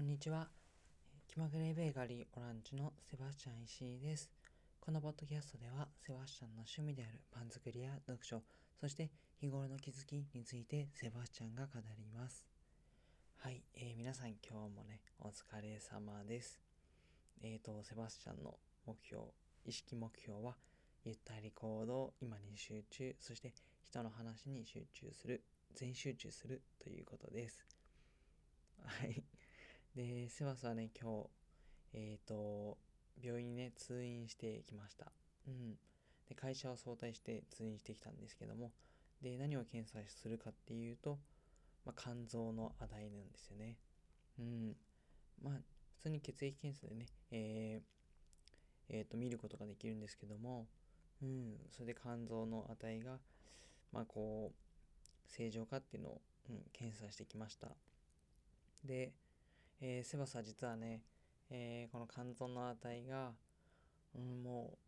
こんにちは。気まぐれベーガリーオランジュのセバスチャン石井です。このポッドキャストでは、セバスチャンの趣味であるパン作りや読書、そして日頃の気づきについてセバスチャンが語ります。はい、えー、皆さん今日もね、お疲れ様です。えっ、ー、と、セバスチャンの目標、意識目標は、ゆったり行動、今に集中、そして人の話に集中する、全集中するということです。はい。で、セバスはね、今日、えっ、ー、と、病院にね、通院してきました。うん。で、会社を早退して通院してきたんですけども、で、何を検査するかっていうと、まあ、肝臓の値なんですよね。うん。まあ、普通に血液検査でね、えー、えー、と、見ることができるんですけども、うん、それで肝臓の値が、まあ、こう、正常かっていうのを、うん、検査してきました。で、えー、セバスは実はね、えー、この肝臓の値が、うん、もう、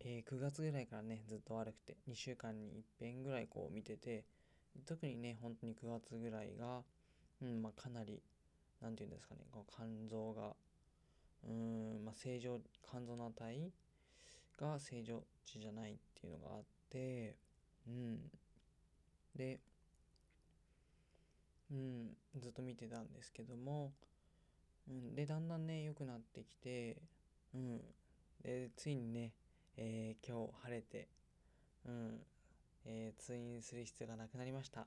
えー、9月ぐらいからね、ずっと悪くて、2週間に一遍ぐらいこう見てて、特にね、本当に9月ぐらいが、うん、まあかなり、なんて言うんですかね、こう肝臓が、うん、まあ正常、肝臓の値が正常値じゃないっていうのがあって、うん。で、うん、ずっと見てたんですけども、うん、で、だんだんね、良くなってきて、うん、で、ついにね、えー、今日晴れて、うん、えー、通院する必要がなくなりました。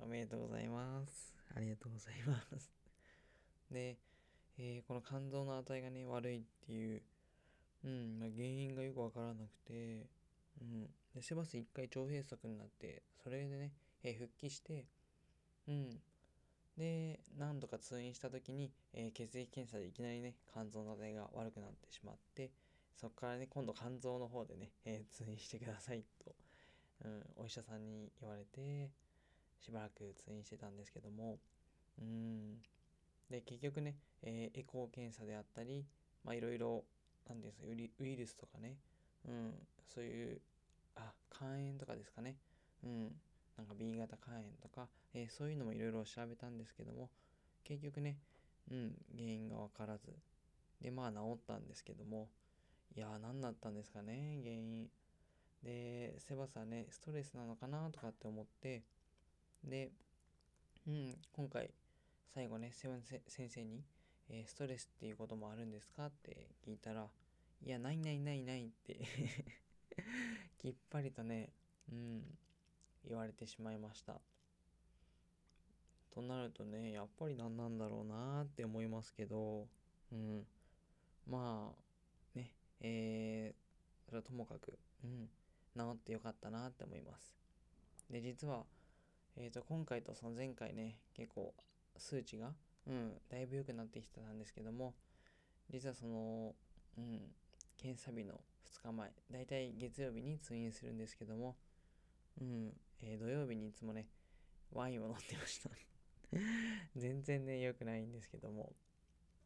おめでとうございます。ありがとうございます。で、えー、この肝臓の値がね、悪いっていう、うん、まあ、原因がよくわからなくて、うん、で、セバス一回腸閉塞になって、それでね、えー、復帰して、うん、で、何度か通院した時に、えー、血液検査でいきなりね、肝臓の値が悪くなってしまって、そこからね、今度肝臓の方でね、えー、通院してくださいと、うん、お医者さんに言われて、しばらく通院してたんですけども、うん、で、結局ね、えー、エコー検査であったり、まあいろいろ、なんですか、ウイルスとかね、うん、そういう、あ、肝炎とかですかね、うん、なんか B 型肝炎とか、えー、そういうのもいろいろ調べたんですけども、結局ね、うん、原因がわからず。で、まあ治ったんですけども、いやー何だったんですかね、原因。で、セバスはね、ストレスなのかなとかって思って、で、うん、今回、最後ね、セブン先生に、えー、ストレスっていうこともあるんですかって聞いたら、いや、ないないないないって きっぱりとね、うん、言われてしまいました。となるとね、やっぱり何なんだろうなって思いますけど、うん。まあ、ね、えー、それはともかく、うん、治ってよかったなって思います。で、実は、えっ、ー、と、今回とその前回ね、結構数値が、うん、だいぶ良くなってきてたんですけども、実はその、うん、検査日の2日前、だいたい月曜日に通院するんですけども、うん、えー、土曜日にいつもね、ワインを飲んでました 全然ね、良くないんですけども。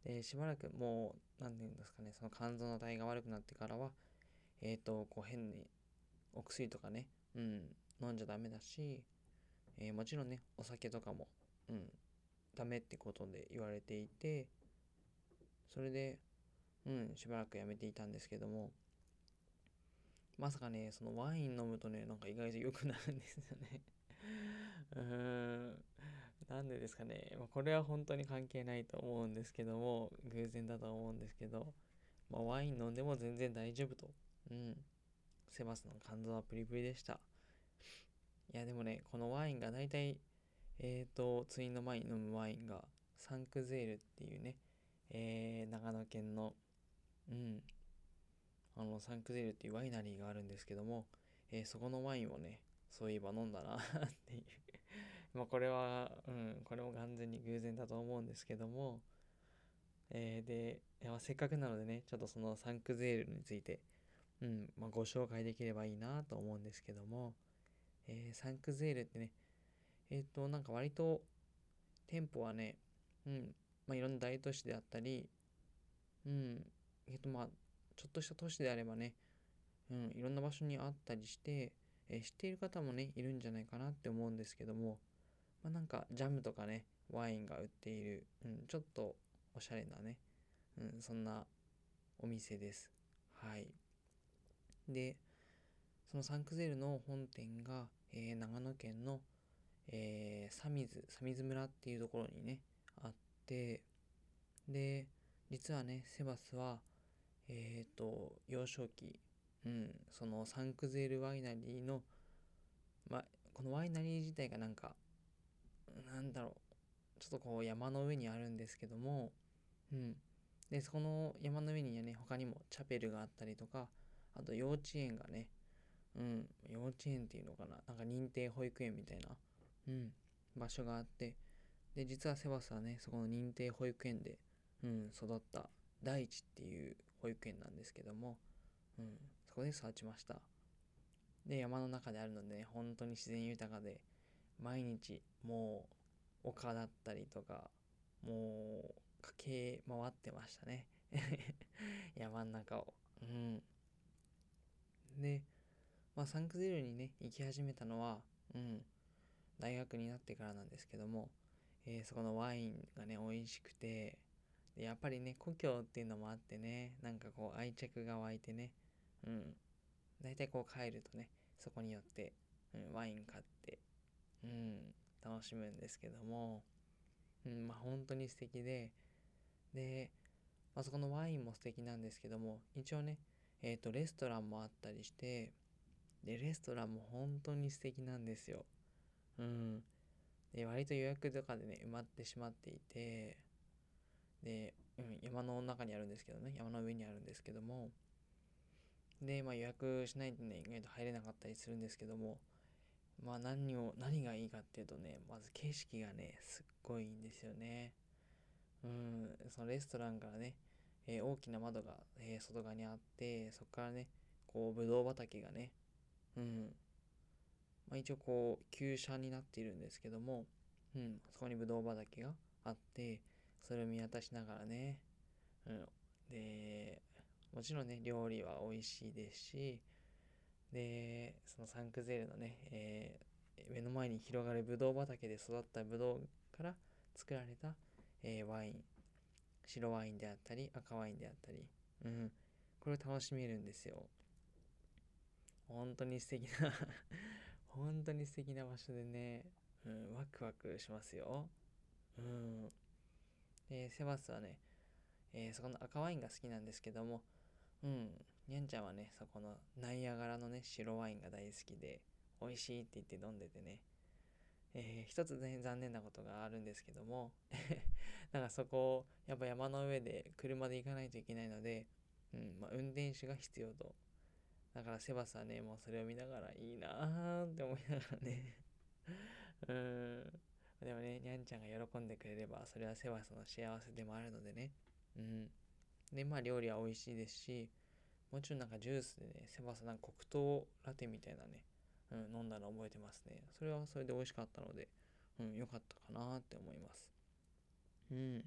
で、しばらくもう、何て言うんですかね、その肝臓の体が悪くなってからは、えっ、ー、と、こう変に、お薬とかね、うん、飲んじゃダメだし、えー、もちろんね、お酒とかも、うん、ダメってことで言われていて、それで、うん、しばらくやめていたんですけども、まさかね、そのワイン飲むとね、なんか意外と良くなるんですよね うーん。なんでですかね。まあ、これは本当に関係ないと思うんですけども、偶然だと思うんですけど、まあ、ワイン飲んでも全然大丈夫と。うん。セバスの肝臓はプリプリでした。いや、でもね、このワインが大体、えっ、ー、と、ツインの前に飲むワインが、サンクゼールっていうね、えー、長野県の、うん、あの、サンクゼールっていうワイナリーがあるんですけども、えー、そこのワインをね、そういえば飲んだな っていうまあこれは、うん、これも完全に偶然だと思うんですけども、えー、で、ませっかくなのでね、ちょっとそのサンクゼールについて、うん、まあ、ご紹介できればいいなと思うんですけども、えー、サンクゼールってね、えっ、ー、と、なんか割と、店舗はね、うん、まあ、いろんな大都市であったり、うん、えっ、と、まあ、ちょっとした都市であればね、うん、いろんな場所にあったりして、えー、知っている方もね、いるんじゃないかなって思うんですけども、まあ、なんかジャムとかね、ワインが売っている、うん、ちょっと、おしゃれなね、うん、そんなお店です。はい。で、そのサンクゼルの本店が、えー、長野県の、えー、サミズ、サミズ村っていうところにね、あって、で、実はね、セバスは、えっ、ー、と、幼少期、うん、そのサンクゼルワイナリーの、まこのワイナリー自体がなんか、なんだろう、ちょっとこう山の上にあるんですけども、うん。で、そこの山の上にはね、他にもチャペルがあったりとか、あと幼稚園がね、うん、幼稚園っていうのかな、なんか認定保育園みたいな、うん、場所があって、で、実はセバスはね、そこの認定保育園で、うん、育った。大地っていう保育園なんですけども、うん、そこで育ちました。で、山の中であるので、ね、本当に自然豊かで、毎日もう丘だったりとか、もう駆け回ってましたね。山の中を。うん。で、まあ、サンクゼルにね、行き始めたのは、うん、大学になってからなんですけども、えー、そこのワインがね、美味しくて、でやっぱりね、故郷っていうのもあってね、なんかこう愛着が湧いてね、うん。大体こう帰るとね、そこによって、うん、ワイン買って、うん、楽しむんですけども、うん、まあ本当に素敵で、で、まあ、そこのワインも素敵なんですけども、一応ね、えっ、ー、と、レストランもあったりして、で、レストランも本当に素敵なんですよ。うん。で、割と予約とかでね、埋まってしまっていて、で、うん、山の中にあるんですけどね、山の上にあるんですけども、で、まあ予約しないとね、意外と入れなかったりするんですけども、まあ何を、何がいいかっていうとね、まず景色がね、すっごいいいんですよね。うん、そのレストランからね、えー、大きな窓が、えー、外側にあって、そこからね、こう、ぶどう畑がね、うん、まあ、一応こう、急斜になっているんですけども、うん、そこにぶどう畑があって、それを見渡しながらね、うん、で、もちろんね、料理は美味しいですし、で、そのサンクゼールのね、えー、目の前に広がるぶどう畑で育ったぶどうから作られた、えー、ワイン、白ワインであったり、赤ワインであったり、うん、これを楽しめるんですよ。本当に素敵な 本当に素敵な場所でね、うん、ワクワクしますよ。うん。で、セバスはね、えー、そこの赤ワインが好きなんですけども、うん、にゃんちゃんはね、そこのナイアガラのね、白ワインが大好きで、美味しいって言って飲んでてね、えー、一つね、残念なことがあるんですけども なんかそこを、やっぱ山の上で車で行かないといけないので、うん、まあ、運転手が必要と。だからセバスはね、もうそれを見ながらいいなーって思いながらね うん。でもね、にゃんちゃんが喜んでくれれば、それはセバスの幸せでもあるのでね。うん。で、まあ料理は美味しいですし、もちろんなんかジュースでね、セバスなんか黒糖ラテみたいなね、うん、飲んだの覚えてますね。それはそれで美味しかったので、うん、良かったかなって思います。うん。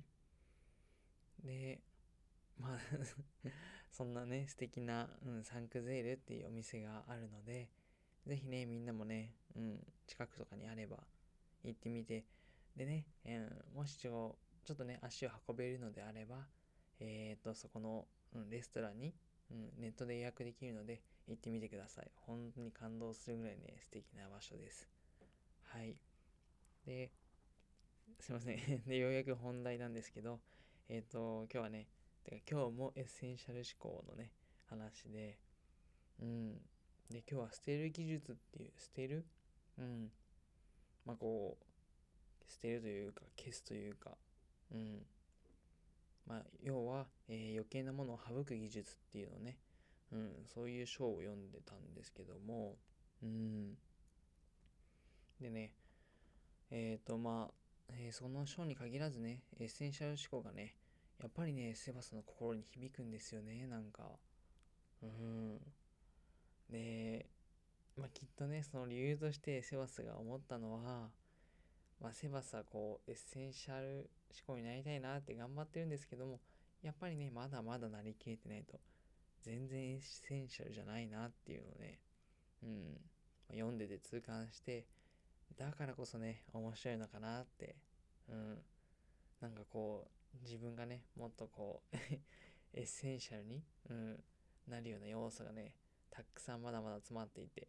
で、まあ そんなね、素敵な、うん、サンクゼールっていうお店があるので、ぜひね、みんなもね、うん、近くとかにあれば行ってみて、でね、えー、もしちょちょっとね、足を運べるのであれば、えっ、ー、と、そこの、うん、レストランに、うん、ネットで予約できるので行ってみてください。本当に感動するぐらいね、素敵な場所です。はい。で、すいません。で、ようやく本題なんですけど、えっ、ー、と、今日はね、てか今日もエッセンシャル思考のね、話で、うん。で、今日は捨てる技術っていう、捨てる？うん。まあこう、捨てるというか、消すというか、うん。まあ、要は、えー、余計なものを省く技術っていうのね、うん、そういう章を読んでたんですけども、うん。でね、えっ、ー、と、まあ、えー、その章に限らずね、エッセンシャル思考がね、やっぱりね、セバスの心に響くんですよね、なんか。うん。で、まあ、きっとね、その理由としてセバスが思ったのは、まあ、セバスはこう、エッセンシャル思考になりたいなって頑張ってるんですけども、やっぱりね、まだまだなりきれてないと、全然エッセンシャルじゃないなっていうのをね、うん、読んでて痛感して、だからこそね、面白いのかなって、うん、なんかこう自分がねもっとこう エッセンシャルに、うん、なるような要素がねたくさんまだまだ詰まっていて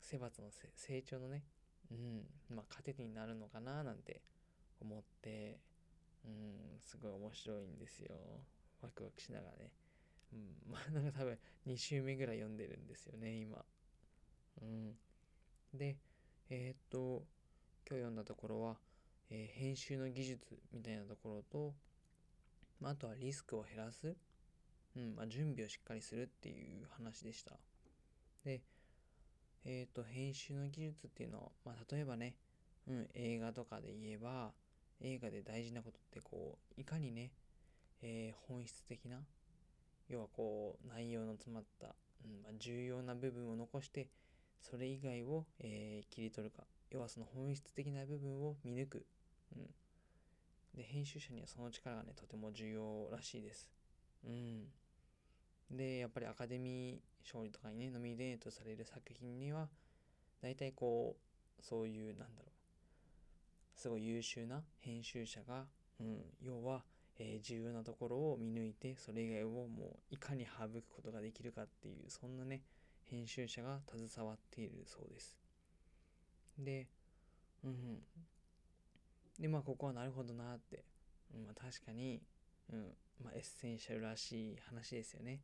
セバスの成長のね、うん。まあ、糧になるのかななんて思ってうんすごい面白いんですよ。ワクワクしながらね。うん。まあなんか多分2週目ぐらい読んでるんですよね今。うん。でえー、っと今日読んだところは、えー、編集の技術みたいなところと、まあ、あとはリスクを減らす、うん。まあ、準備をしっかりするっていう話でした。でえっ、と編集の技術っていうのは、まあ、例えばね、うん、映画とかで言えば映画で大事なことってこういかにね、えー、本質的な要はこう内容の詰まった、うんまあ、重要な部分を残してそれ以外を、えー、切り取るか。要はその本質的な部分を見抜く、うん、で編集者にはその力がねとても重要らしいです、うん、でやっぱりアカデミー賞とかにねノミネートされる作品には大体こうそういうなんだろうすごい優秀な編集者が、うん、要は、えー、重要なところを見抜いてそれ以外をもういかに省くことができるかっていうそんなね編集者が携わっているそうです。でうんでまあここはなるほどなって、うん、まあ確かに、うんまあ、エッセンシャルらしい話ですよね。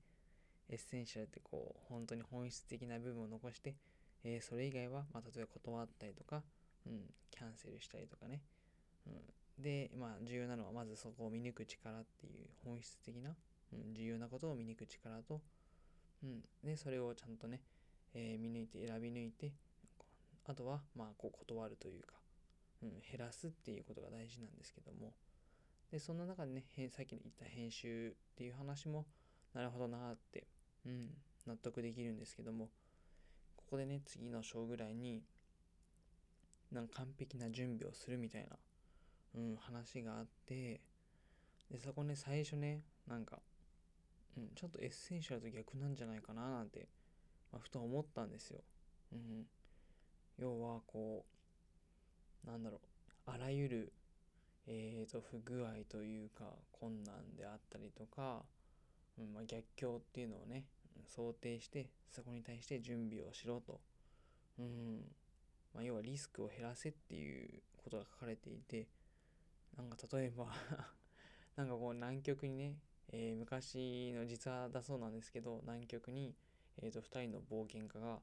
エッセンシャルってこう本当に本質的な部分を残して、えー、それ以外は、まあ、例えば断ったりとか、うん、キャンセルしたりとかね、うん、でまあ重要なのはまずそこを見抜く力っていう本質的な、うん、重要なことを見抜く力と、うん、でそれをちゃんとね、えー、見抜いて選び抜いてあとはまあこう断るというか、うん、減らすっていうことが大事なんですけども。でそんな中でねさっき言った編集っていう話もなるほどなってうん、納得できるんですけども、ここでね、次の章ぐらいに、なんか完璧な準備をするみたいな、うん、話があって、で、そこね、最初ね、なんか、うん、ちょっとエッセンシャルと逆なんじゃないかななんて、まあ、ふと思ったんですよ。うん。要は、こう、なんだろう、あらゆる、えーと、不具合というか、困難であったりとか、うんまあ、逆境っていうのをね、想定してそこに対して準備をしろと、うん。まあ、要はリスクを減らせっていうことが書かれていてなんか例えば なんかこう南極にね、えー、昔の実話だそうなんですけど南極に、えー、と2人の冒険家が、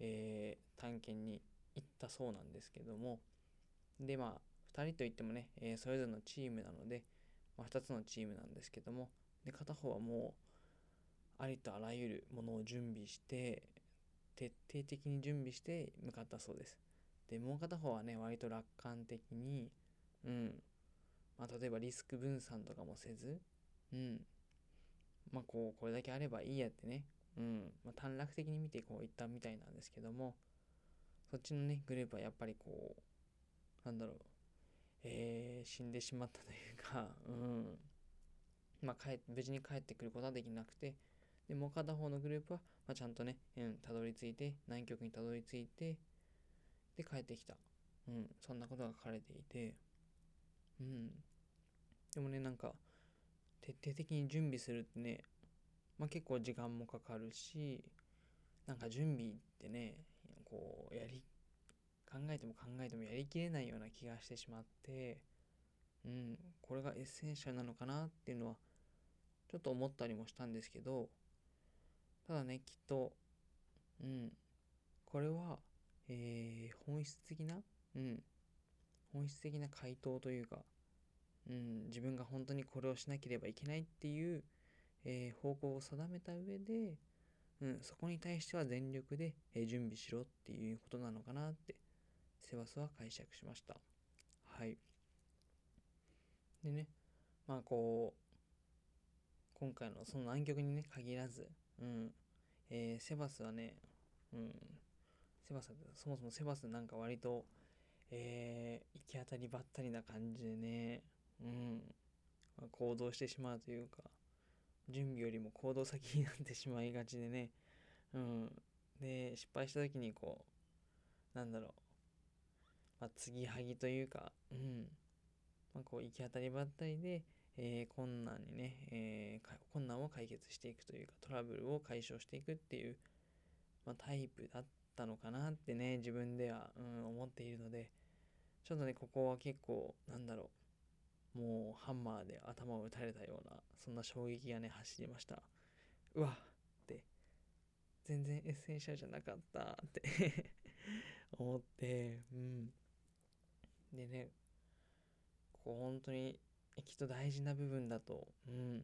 えー、探検に行ったそうなんですけどもでまあ2人といってもね、えー、それぞれのチームなので、まあ、2つのチームなんですけどもで片方はもうありとあらゆるものを準備して徹底的に準備して向かったそうです。でもう片方はね割と楽観的にうん。まあ例えばリスク分散とかもせずうん。まあこうこれだけあればいいやってねうん、まあ、短絡的に見てこういったみたいなんですけどもそっちのねグループはやっぱりこうなんだろうえー、死んでしまったというかうん。まあ帰無事に帰ってくることはできなくてで、もう片方のグループは、まあ、ちゃんとね、うん、たどり着いて、南極にたどり着いて、で、帰ってきた。うん、そんなことが書かれていて、うん。でもね、なんか、徹底的に準備するってね、まあ、結構時間もかかるし、なんか準備ってね、こう、やり、考えても考えてもやりきれないような気がしてしまって、うん、これがエッセンシャルなのかなっていうのは、ちょっと思ったりもしたんですけど、ただね、きっと、うん、これは、えー、本質的な、うん、本質的な回答というか、うん、自分が本当にこれをしなければいけないっていう、えー、方向を定めた上で、うん、そこに対しては全力で、えー、準備しろっていうことなのかなって、セバスは解釈しました。はい。でね、まあこう、今回のその南極にね、限らず、うん。えー、セバスはね、うん。セバスは、そもそもセバスなんか割と、えー、行き当たりばったりな感じでね、うん。まあ、行動してしまうというか、準備よりも行動先になってしまいがちでね、うん。で、失敗した時にこう、なんだろう、まあ、継ぎはぎというか、うん。まあ、こう、行き当たりばったりで、えー、困難にね、えー、困難を解決していくというかトラブルを解消していくっていう、まあ、タイプだったのかなってね自分では、うん、思っているのでちょっとねここは結構なんだろうもうハンマーで頭を打たれたようなそんな衝撃がね走りました。うわって全然エッセンシャルじゃなかったって 思ってうん。でねこう本当にきっと大事な部分だと、うん。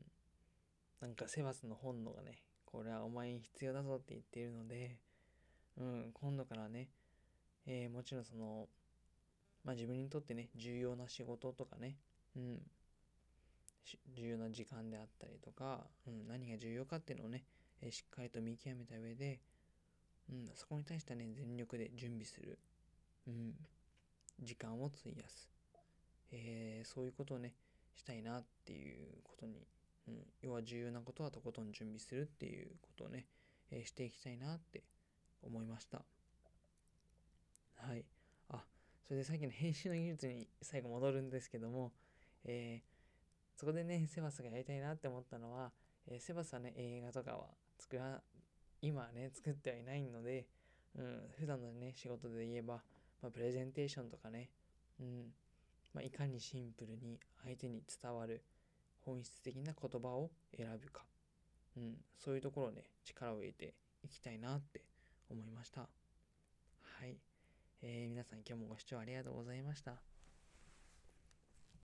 なんかセバスの本能がね、これはお前に必要だぞって言っているので、うん、今度からね、えー、もちろんその、まあ自分にとってね、重要な仕事とかね、うん、重要な時間であったりとか、うん、何が重要かっていうのをね、えー、しっかりと見極めた上で、うん、そこに対してはね、全力で準備する。うん、時間を費やす。えー、そういうことをね、したいなっていうことに、うん、要は重要なことはとことん準備するっていうことをね、えー、していきたいなって思いました。はい。あ、それでさっきの編集の技術に最後戻るんですけども、えー、そこでね、セバスがやりたいなって思ったのは、えー、セバスはね、映画とかは作ら、今はね、作ってはいないので、うん、普段のね、仕事で言えば、まあ、プレゼンテーションとかね、うん、まあ、いかにシンプルに相手に伝わる本質的な言葉を選ぶか、うん、そういうところをね力を入れていきたいなって思いました。はい、えー、皆さん今日もご視聴ありがとうございました。